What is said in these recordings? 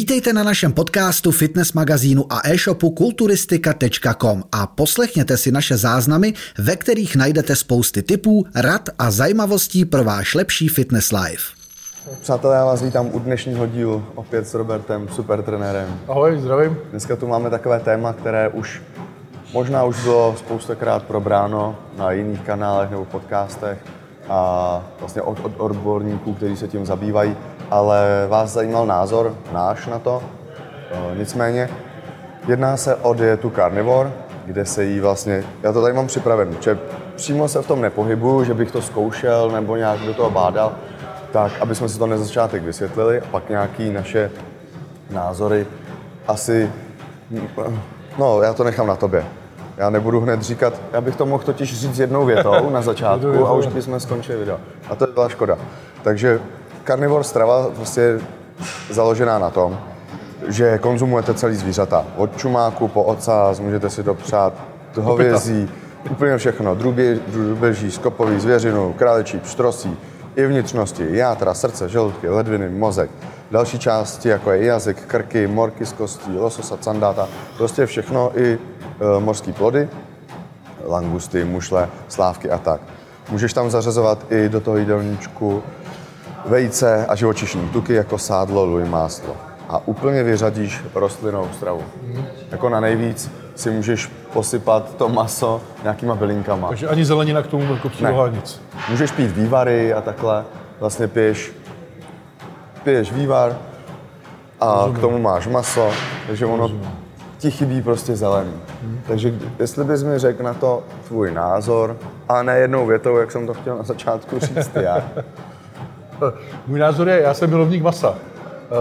Vítejte na našem podcastu, fitness magazínu a e-shopu kulturistika.com a poslechněte si naše záznamy, ve kterých najdete spousty tipů, rad a zajímavostí pro váš lepší fitness life. Přátelé, já vás vítám u dnešního dílu opět s Robertem, super trenérem. Ahoj, zdravím. Dneska tu máme takové téma, které už možná už bylo spoustakrát probráno na jiných kanálech nebo podcastech a vlastně od, od odborníků, kteří se tím zabývají, ale vás zajímal názor náš na to. E, nicméně jedná se o dietu carnivore, kde se jí vlastně, já to tady mám připraven, že přímo se v tom nepohybuju, že bych to zkoušel nebo nějak do toho bádal, tak aby jsme si to na začátek vysvětlili a pak nějaký naše názory asi, no já to nechám na tobě. Já nebudu hned říkat, já bych to mohl totiž říct jednou větou na začátku a už bychom skončili video. A to je byla škoda. Takže carnivore strava je založená na tom, že konzumujete celý zvířata. Od čumáku po ocas, můžete si dopřát hovězí, úplně všechno. Drubě, drubeží, skopový, zvěřinu, králečí, pštrosí, i vnitřnosti, játra, srdce, žaludky, ledviny, mozek. Další části, jako je jazyk, krky, morky z kostí, lososa, candáta, prostě všechno i e, morský plody, langusty, mušle, slávky a tak. Můžeš tam zařazovat i do toho jídelníčku vejce a živočišní tuky jako sádlo, luj, máslo. A úplně vyřadíš rostlinnou stravu. Mm. Jako na nejvíc si můžeš posypat to maso nějakýma bylinkama. Takže ani zelenina k tomu jako Ne. nic. Můžeš pít vývary a takhle. Vlastně piješ, piješ vývar a Rozumím. k tomu máš maso, takže ono Rozumím. Hmm. ti chybí prostě zelený. Takže jestli bys mi řekl na to tvůj názor, a ne jednou větou, jak jsem to chtěl na začátku říct já. Můj názor je, já jsem milovník masa.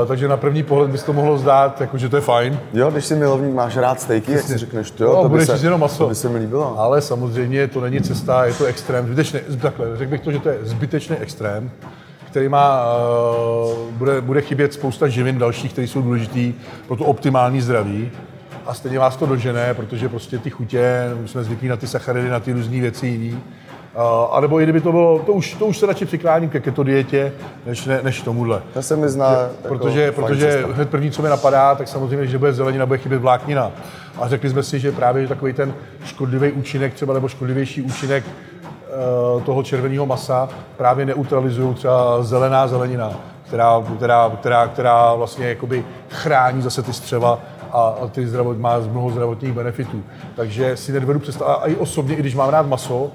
Eh, Takže na první pohled bys to mohlo zdát, jako, že to je fajn, Jo, když si milovník, máš rád stejky, jak si řekneš, jo, No, to, by se, jenom maso. to by se mi líbilo. ale samozřejmě to není cesta, je to extrém, zbytečný, takhle, řekl bych to, že to je zbytečný extrém, který má, uh, bude, bude chybět spousta živin dalších, které jsou důležitý pro to optimální zdraví. A stejně vás to dožene, protože prostě ty chutě, my jsme zvyklí na ty sacharidy, na ty různé věci jiný. A nebo i kdyby to bylo, to už, to už se radši přikláním ke keto dietě, než, ne, než tomuhle. To se mi zná jako Protože, fajn protože hned první, co mi napadá, tak samozřejmě, že bude zelenina, bude chybět vláknina. A řekli jsme si, že právě takový ten škodlivý účinek třeba nebo škodlivější účinek eh, toho červeného masa právě neutralizují třeba zelená zelenina, která, která, která, která vlastně jakoby chrání zase ty střeva a a ty zdravot, má mnoho zdravotních benefitů. Takže si nedovedu představit, a i osobně, i když mám rád maso,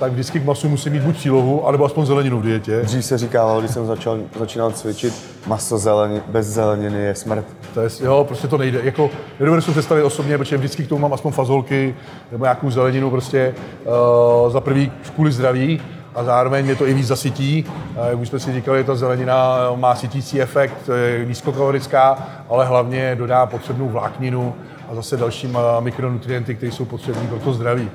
tak vždycky k masu musím mít buď cílovou, anebo aspoň zeleninu v dietě. Dřív se říkávalo, když jsem začal, začínal cvičit, maso zeleni, bez zeleniny je smrt. To je, jo, prostě to nejde. Jako, nedovedu si představit osobně, protože vždycky k tomu mám aspoň fazolky nebo nějakou zeleninu prostě uh, za prvý kvůli zdraví a zároveň mě to i víc zasytí. Uh, jak už jsme si říkali, ta zelenina eh, má sytící efekt, je nízkokalorická, ale hlavně dodá potřebnou vlákninu a zase další eh, mikronutrienty, které jsou potřebné pro to zdraví.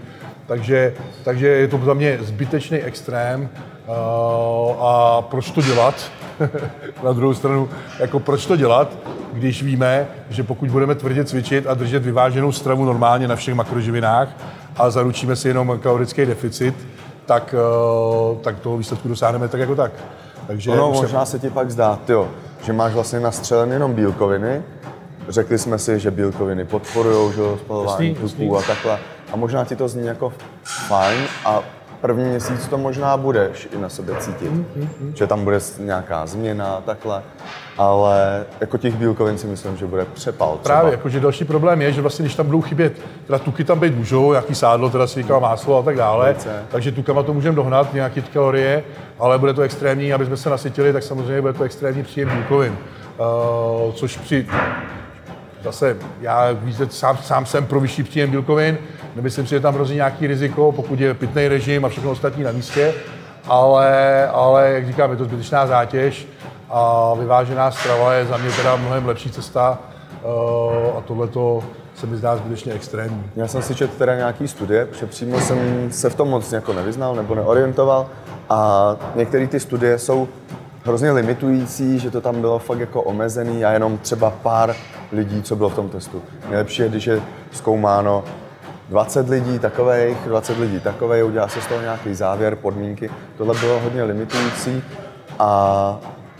Takže, takže je to za mě zbytečný extrém uh, a proč to dělat? Na druhou stranu, jako proč to dělat, když víme, že pokud budeme tvrdě cvičit a držet vyváženou stravu normálně na všech makroživinách a zaručíme si jenom kalorický deficit, tak, uh, tak toho výsledku dosáhneme tak jako tak. Takže Ono se- možná se ti pak zdá, tyjo, že máš vlastně nastřelen jenom bílkoviny. Řekli jsme si, že bílkoviny podporují že, spalování tuků a takhle. A možná ti to zní jako fajn a první měsíc to možná budeš i na sebe cítit. Mm, Že tam bude nějaká změna a takhle. Ale jako těch bílkovin si myslím, že bude přepal. třeba. Právě, jakože další problém je, že vlastně, když tam budou chybět, teda tuky tam být můžou, nějaký sádlo, teda si říkal máslo a tak dále, Vejce. takže tukama to můžeme dohnat, nějaké ty kalorie, ale bude to extrémní, aby jsme se nasytili, tak samozřejmě bude to extrémní příjem bílkovin. Uh, což při zase já víte, sám, sám jsem pro vyšší příjem bílkovin, nemyslím si, že tam hrozí nějaký riziko, pokud je pitný režim a všechno ostatní na místě, ale, ale jak říkám, je to zbytečná zátěž a vyvážená strava je za mě teda mnohem lepší cesta. Uh, a tohle to se mi zdá zbytečně extrémní. Já jsem si četl teda nějaký studie, protože přímo jsem se v tom moc jako nevyznal nebo neorientoval. A některé ty studie jsou hrozně limitující, že to tam bylo fakt jako omezený a jenom třeba pár lidí, co bylo v tom testu. Nejlepší je, když je zkoumáno 20 lidí takových, 20 lidí takových, udělá se z toho nějaký závěr, podmínky. Tohle bylo hodně limitující a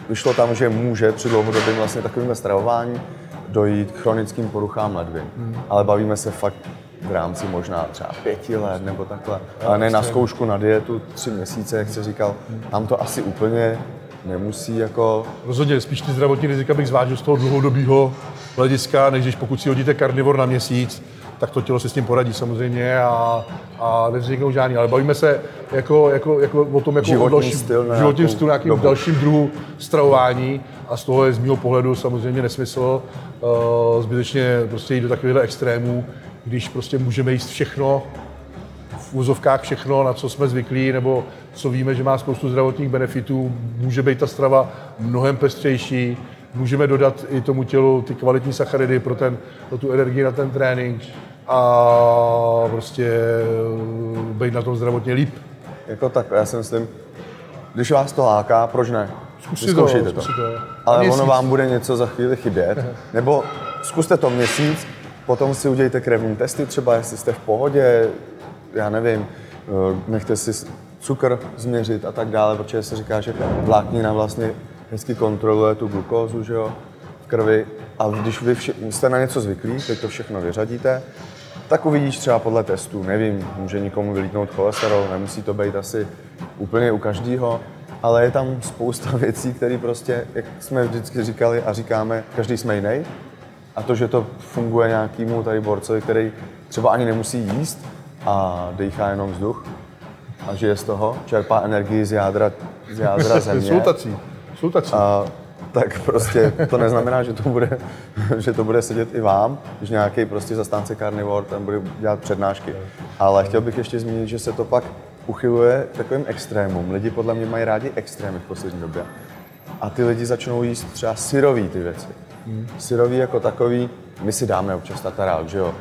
vyšlo tam, že může při dlouhodobém vlastně takovým stravování dojít k chronickým poruchám ledvin. Hmm. Ale bavíme se fakt v rámci možná třeba pěti let nebo takhle. Ale ne na zkoušku na dietu tři měsíce, jak jsi říkal. Tam to asi úplně nemusí jako... Rozhodně, spíš ty zdravotní rizika bych zvážil z toho dlouhodobého hlediska, než když pokud si hodíte karnivor na měsíc, tak to tělo si s tím poradí samozřejmě a, a nevzniknou žádný. Ale bavíme se jako, jako, jako o tom jako Životní o dalším, styl na životním stylu, nějakým dobu. dalším druhu stravování a z toho je z mého pohledu samozřejmě nesmysl uh, zbytečně prostě jít do takovýchhle extrémů, když prostě můžeme jíst všechno, v úzovkách všechno, na co jsme zvyklí, nebo co víme, že má spoustu zdravotních benefitů, může být ta strava mnohem pestřejší, můžeme dodat i tomu tělu ty kvalitní sacharidy pro, ten, pro tu energii na ten trénink a prostě eh, být na tom zdravotně líp. Jako tak, já si myslím, když vás to láká, proč ne? Zkus si Vyzkoušejte to, zkus si to. Ale A ono měsíc. vám bude něco za chvíli chybět. Nebo zkuste to měsíc, potom si udějte krevní testy, třeba jestli jste v pohodě, já nevím, eh, nechte si cukr změřit a tak dále, protože se říká, že vláknina vlastně hezky kontroluje tu glukózu, že jo, v krvi. A když vy vše, jste na něco zvyklí, teď to všechno vyřadíte, tak uvidíš třeba podle testů, nevím, může nikomu vylítnout cholesterol, nemusí to být asi úplně u každého, ale je tam spousta věcí, které prostě, jak jsme vždycky říkali a říkáme, každý jsme jiný. A to, že to funguje nějakému tady borcovi, který třeba ani nemusí jíst a dýchá jenom vzduch a žije z toho, čerpá energii z jádra, z jádra země. Jsou tací. Jsou tací. A, tak prostě to neznamená, že to bude, že to bude sedět i vám, když nějaký prostě zastánce carnivore tam bude dělat přednášky. Ale chtěl bych ještě zmínit, že se to pak uchyluje takovým extrémům. Lidi podle mě mají rádi extrémy v poslední době. A ty lidi začnou jíst třeba syrový ty věci. Syrový jako takový, my si dáme občas tatarák, že jo?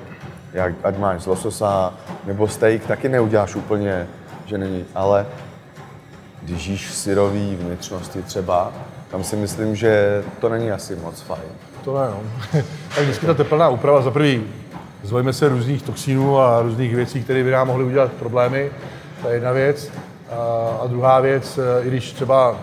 Jak, ať máš z lososa, nebo steak, taky neuděláš úplně, že není. Ale když jíš syrový vnitřnosti třeba, tam si myslím, že to není asi moc fajn. To ne, no. tak vždycky ta teplná úprava, za prvý, zvojíme se různých toxínů a různých věcí, které by nám mohly udělat problémy, to je jedna věc. A, a druhá věc, e, i když třeba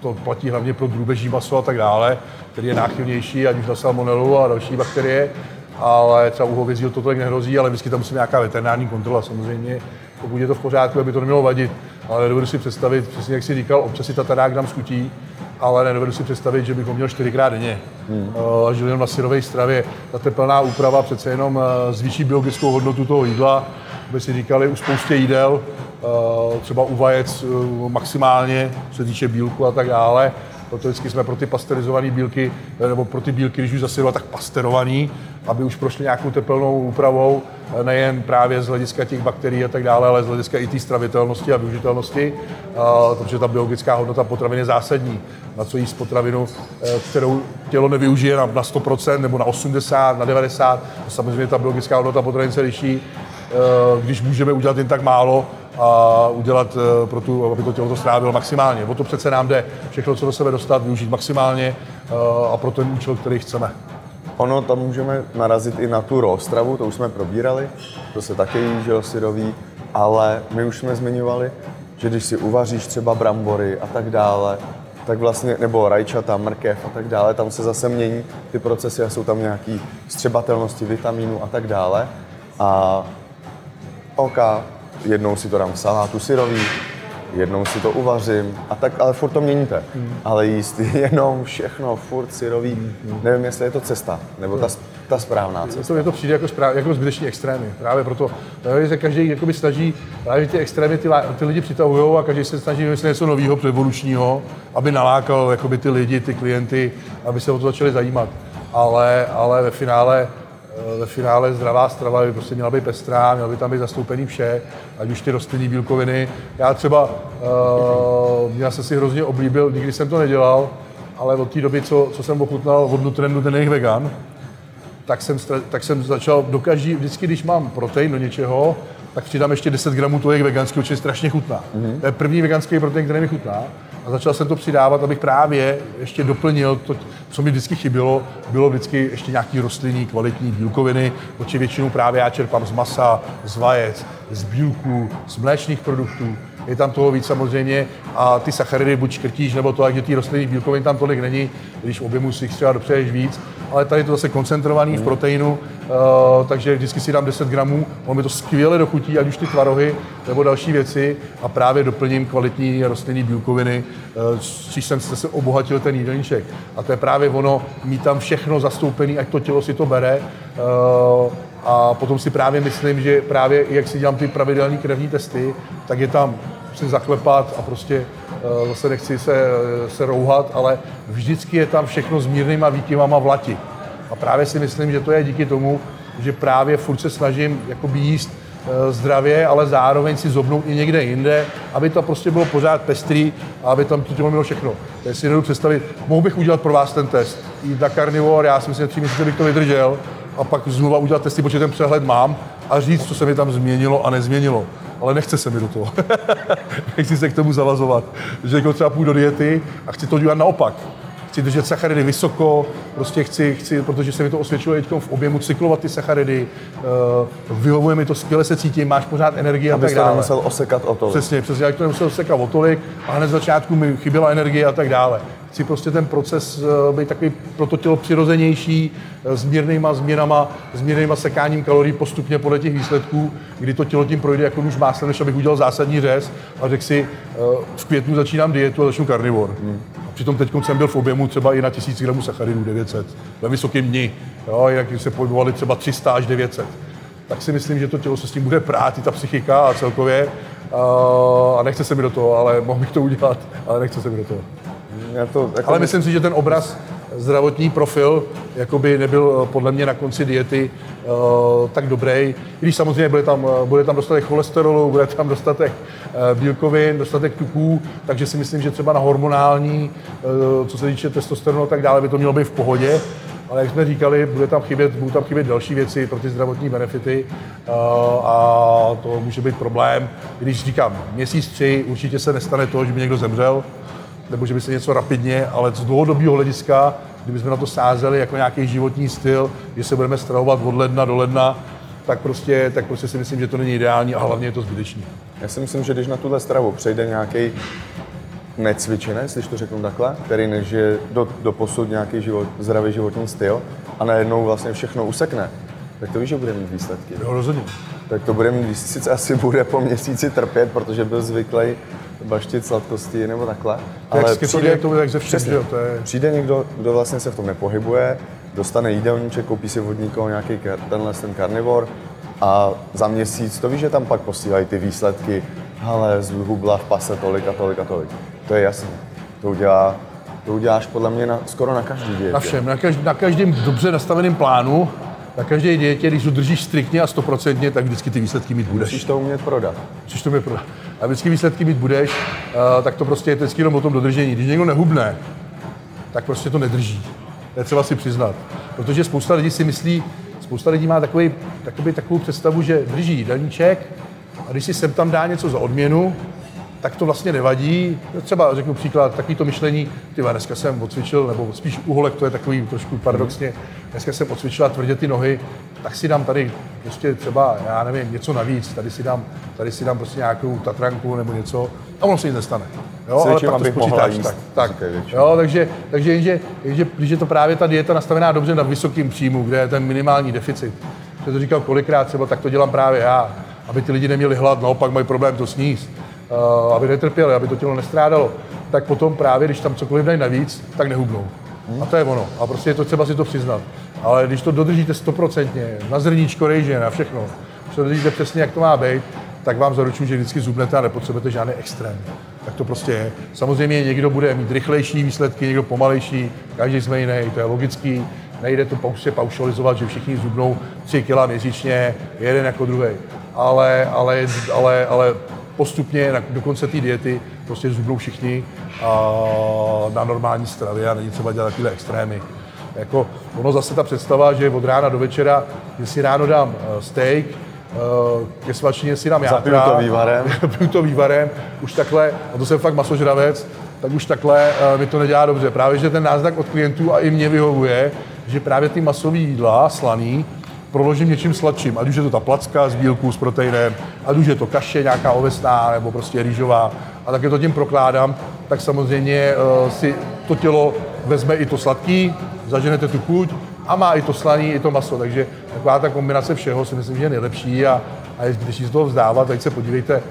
to platí hlavně pro drůbeží maso a tak dále, který je náchylnější, ať už na salmonelu a další bakterie, ale třeba u hovězího to tolik nehrozí, ale vždycky tam musí nějaká veterinární kontrola samozřejmě, pokud je to v pořádku, aby to nemělo vadit. Ale nedovedu si představit, přesně jak jsi říkal, občas si tatarák dám schutí, ale nedovedu si představit, že bych ho měl čtyřikrát denně. Hmm. A žil jenom na syrové stravě. Ta teplná úprava přece jenom eh, zvýší biologickou hodnotu toho jídla. Aby si říkali u spoustě jídel, eh, třeba u vajec eh, maximálně, co se týče bílku a tak dále. Proto vždycky jsme pro ty pasterizované bílky, nebo pro ty bílky, když už zasyrovat, tak pasterovaný, aby už prošly nějakou tepelnou úpravou, nejen právě z hlediska těch bakterií a tak dále, ale z hlediska i té stravitelnosti a využitelnosti, protože ta biologická hodnota potravin je zásadní. Na co jíst potravinu, eh, kterou tělo nevyužije na, na 100% nebo na 80, na 90, samozřejmě ta biologická hodnota potravin se liší, eh, když můžeme udělat jen tak málo, a udělat eh, pro tu, aby to tělo to strávilo maximálně. O to přece nám jde všechno, co do sebe dostat, využít maximálně eh, a pro ten účel, který chceme. Ono tam můžeme narazit i na tu roztravu, to už jsme probírali, to se taky jí, že syrový, ale my už jsme zmiňovali, že když si uvaříš třeba brambory a tak dále, tak vlastně, nebo rajčata, mrkev a tak dále, tam se zase mění ty procesy a jsou tam nějaký střebatelnosti vitamínů a tak dále. A OK, jednou si to dám v salátu syrový, jednou si to uvařím a tak, ale furt to měníte. Ale jíst jenom všechno, furt syrový, nevím, jestli je to cesta, nebo ta, ta správná Je cesta. to, je to přijde jako, správ, jako zbytečný extrémy. Právě proto právě se každý jakoby snaží, právě ty extrémy ty, ty lidi přitahují a každý se snaží vymyslet něco nového, revolučního, aby nalákal jakoby ty lidi, ty klienty, aby se o to začali zajímat. Ale, ale ve finále ve finále zdravá strava by prostě měla být pestrá, měla by tam být zastoupený vše, ať už ty rostlinné bílkoviny. Já třeba, uh, já jsem si hrozně oblíbil, nikdy jsem to nedělal, ale od té doby, co, co jsem ochutnal od Nutrendu ten jejich vegan, tak jsem, tak jsem začal do každý, vždycky, když mám protein do něčeho, tak přidám ještě 10 gramů toho jejich veganského, což je strašně chutná. Mm-hmm. To je první veganský protein, který mi chutná. A začal jsem to přidávat, abych právě ještě doplnil to, co mi vždycky chybělo, bylo vždycky ještě nějaký rostlinný, kvalitní bílkoviny, protože většinou právě já čerpám z masa, z vajec, z bílků, z mléčných produktů. Je tam toho víc samozřejmě a ty sacharidy buď škrtíš, nebo to, že ty rostlinný bílkovin tam tolik není, když objemu si jich třeba dopřeješ víc, ale tady je to zase koncentrovaný v proteinu, uh, takže vždycky si dám 10 gramů, on mi to skvěle dochutí, ať už ty tvarohy nebo další věci a právě doplním kvalitní rostlinné bílkoviny, uh, číž jsem se obohatil ten jídelníček. A to je právě ono, mít tam všechno zastoupené, ať to tělo si to bere. Uh, a potom si právě myslím, že právě jak si dělám ty pravidelné krevní testy, tak je tam si zaklepat a prostě uh, zase nechci se, se rouhat, ale vždycky je tam všechno s mírnýma výkyvama vlati. A právě si myslím, že to je díky tomu, že právě furt se snažím jakoby jíst uh, zdravě, ale zároveň si zobnout i někde jinde, aby to prostě bylo pořád pestrý a aby tam to tělo mělo všechno. Já si nedodu představit, mohl bych udělat pro vás ten test. Jít na karnivor, já si myslím, že tři měsíce bych to vydržel, a pak znova udělat testy, protože ten přehled mám a říct, co se mi tam změnilo a nezměnilo. Ale nechce se mi do toho. Nechci se k tomu zavazovat. Že jako třeba půjdu do diety a chci to dělat naopak. Chci držet sacharidy vysoko, prostě chci, chci protože se mi to osvědčilo teď v objemu cyklovat ty sacharidy, uh, vyhovuje mi to, skvěle se cítím, máš pořád energii a tak dále. nemusel osekat o tolik. Přesně, přesně, jak to nemusel osekat o tolik a hned z začátku mi chyběla energie a tak dále chci prostě ten proces eh, být takový pro to tělo přirozenější, eh, s mírnýma změnama, s mírnýma sekáním kalorií postupně podle těch výsledků, kdy to tělo tím projde jako už máslo, než abych udělal zásadní řez a řekl si, eh, v květnu začínám dietu a začnu karnivor. Hmm. Přitom teď jsem byl v objemu třeba i na 1000 gramů sacharidů 900, ve vysokém dni, jo, jinak se pohybovali třeba 300 až 900 tak si myslím, že to tělo se s tím bude prát, i ta psychika a celkově. A nechce se mi do toho, ale mohl bych to udělat, ale nechce se mi do toho. Já to, jako Ale myslím si, že ten obraz, zdravotní profil, jakoby nebyl eh, podle mě na konci diety uh, tak dobrý. I když samozřejmě bude tam, eh, bude tam dostatek cholesterolu, bude tam dostatek uh, bílkovin, dostatek tuků, takže si myslím, že třeba na hormonální, uh, co se týče testosteronu a tak dále, by to mělo být v pohodě. Ale jak jsme říkali, bude tam chybět, budou tam chybět další věci pro ty zdravotní benefity a to může být problém. Když říkám měsíc, tři, určitě se nestane to, že by někdo zemřel, nebo že by se něco rapidně, ale z dlouhodobého hlediska, kdybychom na to sázeli jako nějaký životní styl, že se budeme stravovat od ledna do ledna, tak prostě, tak prostě si myslím, že to není ideální a hlavně je to zbytečný. Já si myslím, že když na tuhle stravu přejde nějaký necvičenec, když to řeknu takhle, který nežije do, do posud nějaký život, zdravý životní styl a najednou vlastně všechno usekne, tak to víš, že bude mít výsledky. Jo, rozhodně. Tak to bude mít, sice asi bude po měsíci trpět, protože byl zvyklý baštit sladkosti nebo takhle. Ale přijde, to jak ze všem, přesně, to je... přijde někdo, kdo vlastně se v tom nepohybuje, dostane jídelníček, koupí si vodníko nějaký tenhle ten karnivor a za měsíc to víš, že tam pak posílají ty výsledky, ale zhubla v pase tolik a tolik a tolik. To je jasné. To udělá to uděláš podle mě na, skoro na každý dietě. Na všem, na, každý, na každém dobře nastaveném plánu, na každé dietě, když udržíš striktně a stoprocentně, tak vždycky ty výsledky mít budeš. Musíš to umět prodat. Musíš to umět prodat a vždycky výsledky mít budeš, uh, tak to prostě je vždycky jenom o tom dodržení. Když někdo nehubne, tak prostě to nedrží. To je třeba si přiznat. Protože spousta lidí si myslí, spousta lidí má takový, takový, takovou představu, že drží jídelníček a když si sem tam dá něco za odměnu, tak to vlastně nevadí. Třeba řeknu příklad, takový to myšlení, ty dneska jsem odcvičil, nebo spíš uholek, to je takový trošku paradoxně, dneska jsem odcvičila tvrdě ty nohy, tak si dám tady prostě třeba, já nevím, něco navíc, tady si dám, tady si dám prostě nějakou tatranku nebo něco a ono se nic nestane. Jo, ale pak to spočítáš. Tak, tak. Jo, takže, takže jenže, jenže, když je to právě ta dieta nastavená dobře na vysokým příjmu, kde je ten minimální deficit, že to říkal kolikrát třeba, tak to dělám právě já, aby ty lidi neměli hlad, naopak mají problém to sníst, aby netrpěli, aby to tělo nestrádalo, tak potom právě, když tam cokoliv dají navíc, tak nehubnou. A to je ono. A prostě je to třeba si to přiznat. Ale když to dodržíte stoprocentně, na zrníčko rejže, na všechno, když to dodržíte přesně, jak to má být, tak vám zaručuju, že vždycky zubnete a nepotřebujete žádný extrém. Tak to prostě je. Samozřejmě někdo bude mít rychlejší výsledky, někdo pomalejší, každý jsme jiný, to je logický. Nejde to prostě paušalizovat, že všichni zubnou 3 kg měsíčně, jeden jako druhý. Ale, ale, ale, ale postupně na, do konce té diety prostě zubnou všichni a na normální stravě a není třeba dělat takové extrémy. Jako, ono zase ta představa, že od rána do večera, že si ráno dám eh, steak, eh, ke svačině si dám játra. to vývarem. to vývarem. Už takhle, a to jsem fakt masožravec, tak už takhle uh, mi to nedělá dobře. Právě, že ten náznak od klientů a i mě vyhovuje, že právě ty masové jídla, slaný, proložím něčím sladším, ať už je to ta placka z bílku s proteinem, ať už je to kaše nějaká ovesná nebo prostě rýžová. A také to tím prokládám, tak samozřejmě uh, si to tělo vezme i to sladký, zaženete tu chuť a má i to slaný, i to maso, takže taková ta kombinace všeho si myslím, že je nejlepší a, a je zbytečný z toho vzdávat, tak se podívejte,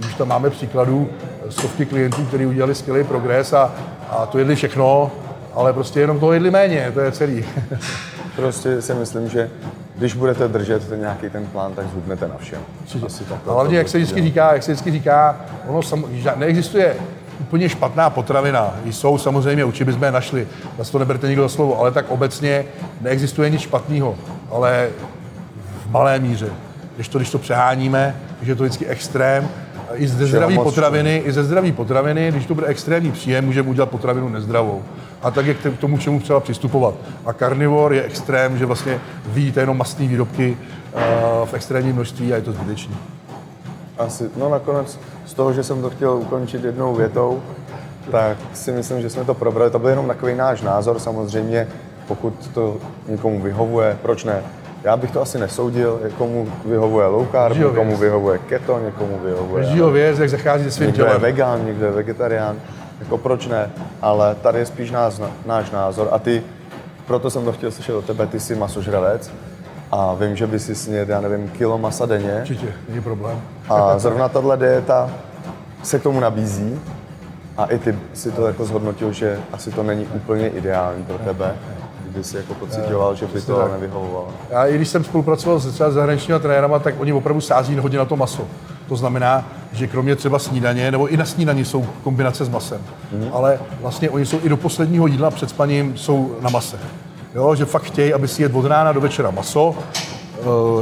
už tam máme příkladů stovky klientů, kteří udělali skvělý progres a, a to jedli všechno, ale prostě jenom toho jedli méně, to je celý. prostě si myslím, že když budete držet ten nějaký ten plán, tak zhubnete na všem. Asi a hlavně, jak se vždycky říká, jak se vždycky říká, ono sam, neexistuje úplně špatná potravina. Jsou samozřejmě, určitě bychom je našli, zase to neberte nikdo slovo, ale tak obecně neexistuje nic špatného, ale v malé míře. Když to, když to přeháníme, když je to vždycky extrém, i ze zdraví potraviny, i ze zdraví potraviny, když to bude extrémní příjem, můžeme udělat potravinu nezdravou. A tak je k tomu čemu třeba přistupovat. A karnivor je extrém, že vlastně vidíte jenom mastné výrobky uh, v extrémním množství a je to zbytečné. Asi, no nakonec z toho, že jsem to chtěl ukončit jednou větou, tak si myslím, že jsme to probrali. To byl jenom takový náš názor, samozřejmě, pokud to někomu vyhovuje, proč ne? Já bych to asi nesoudil, někomu vyhovuje low carb, někomu vyhovuje keto, někomu vyhovuje... Každýho věc, jak zachází se svým někdo tělem. je vegan, někdo je vegetarián, jako proč ne, ale tady je spíš náš, náš názor a ty, proto jsem to chtěl slyšet od tebe, ty jsi masožravec, a vím, že by si snědl, já nevím, kilo masa denně. Určitě, není problém. A zrovna tahle dieta se k tomu nabízí a i ty si to jako zhodnotil, že asi to není úplně ideální pro tebe kdy jsi jako pocitoval, že by to nevyhovovalo? Já i když jsem spolupracoval se třeba zahraničními trenérama, tak oni opravdu sází hodně na to maso. To znamená, že kromě třeba snídaně, nebo i na snídaní jsou kombinace s masem, mm-hmm. ale vlastně oni jsou i do posledního jídla před spaním jsou na mase. Jo, že fakt chtějí, aby si jedl od rána do večera maso,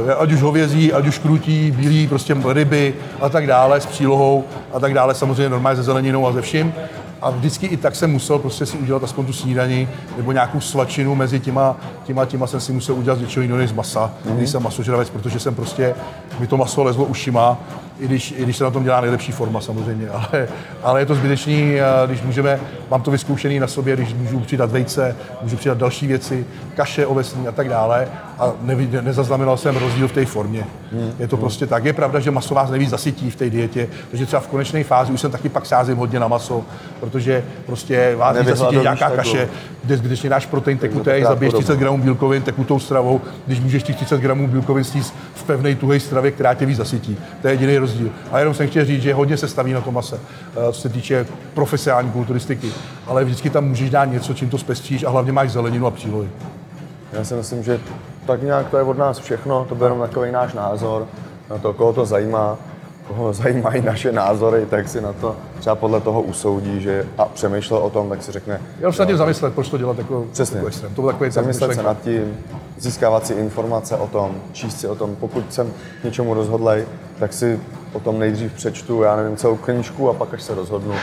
eh, ať už hovězí, ať už krutí, bílý, prostě ryby a tak dále s přílohou a tak dále, samozřejmě normálně se zeleninou a ze vším a vždycky i tak jsem musel prostě si udělat aspoň tu snídani nebo nějakou svačinu mezi těma, těma, těma jsem si musel udělat něčeho jiného než z masa, mm-hmm. když jsem masožravec, protože jsem prostě, mi to maso lezlo ušima, i když, i když se na tom dělá nejlepší forma samozřejmě, ale, ale je to zbytečný, když můžeme, mám to vyzkoušený na sobě, když můžu přidat vejce, můžu přidat další věci, kaše ovesní a tak dále a ne, nezaznamenal jsem rozdíl v té formě. Hmm. Je to prostě tak. Je pravda, že maso vás nevíc zasytí v té dietě, takže třeba v konečné fázi už jsem taky pak sázím hodně na maso, protože prostě vás víc zasytí nějaká kaše, kde zbytečně dáš protein tekutý, zabiješ 30 gramů bílkovin tekutou stravou, když můžeš těch 30 gramů bílkovin sníst v pevné tuhé stravě, která tě víc zasytí. To je jediný rozdíl. A jenom jsem chtěl říct, že hodně se staví na to mase, eh, co se týče profesionální kulturistiky. Ale vždycky tam můžeš dát něco, čím to zpestříš a hlavně máš zeleninu a přílohy. Já si myslím, že tak nějak to je od nás všechno, to byl jenom takový náš názor na to, koho to zajímá, koho zajímají naše názory, tak si na to třeba podle toho usoudí, že a přemýšlel o tom, tak si řekne. Já se nad tím zamyslet, proč to dělat jako, Přesně. jako extrém. To byl takový zamyslet se nad tím, získávat si informace o tom, číst si o tom. Pokud jsem něčemu rozhodlej, tak si o tom nejdřív přečtu, já nevím, celou knižku a pak až se rozhodnu.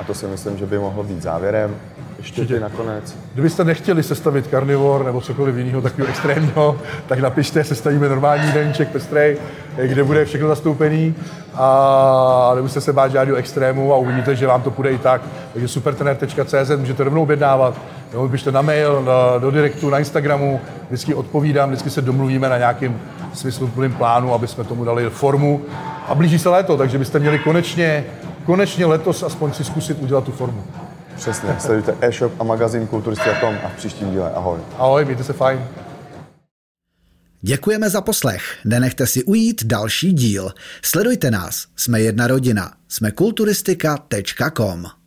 A to si myslím, že by mohlo být závěrem. Ještě ty nakonec. Kdybyste nechtěli sestavit karnivor nebo cokoliv jiného takového extrémního, tak napište, sestavíme normální jídelníček pestrej, kde bude všechno zastoupený a nemusíte se bát žádného extrému a uvidíte, že vám to půjde i tak. Takže supertrener.cz můžete rovnou objednávat, nebo pište na mail, na, do direktu, na Instagramu, vždycky odpovídám, vždycky se domluvíme na nějakým smysluplným plánu, aby jsme tomu dali formu. A blíží se léto, takže byste měli konečně, konečně letos aspoň si zkusit udělat tu formu. Přesně, sledujte e-shop a magazín Kulturisty.com a v příštím díle. Ahoj. Ahoj, mějte se fajn. Děkujeme za poslech. Nenechte si ujít další díl. Sledujte nás. Jsme jedna rodina. Jsme kulturistika.com.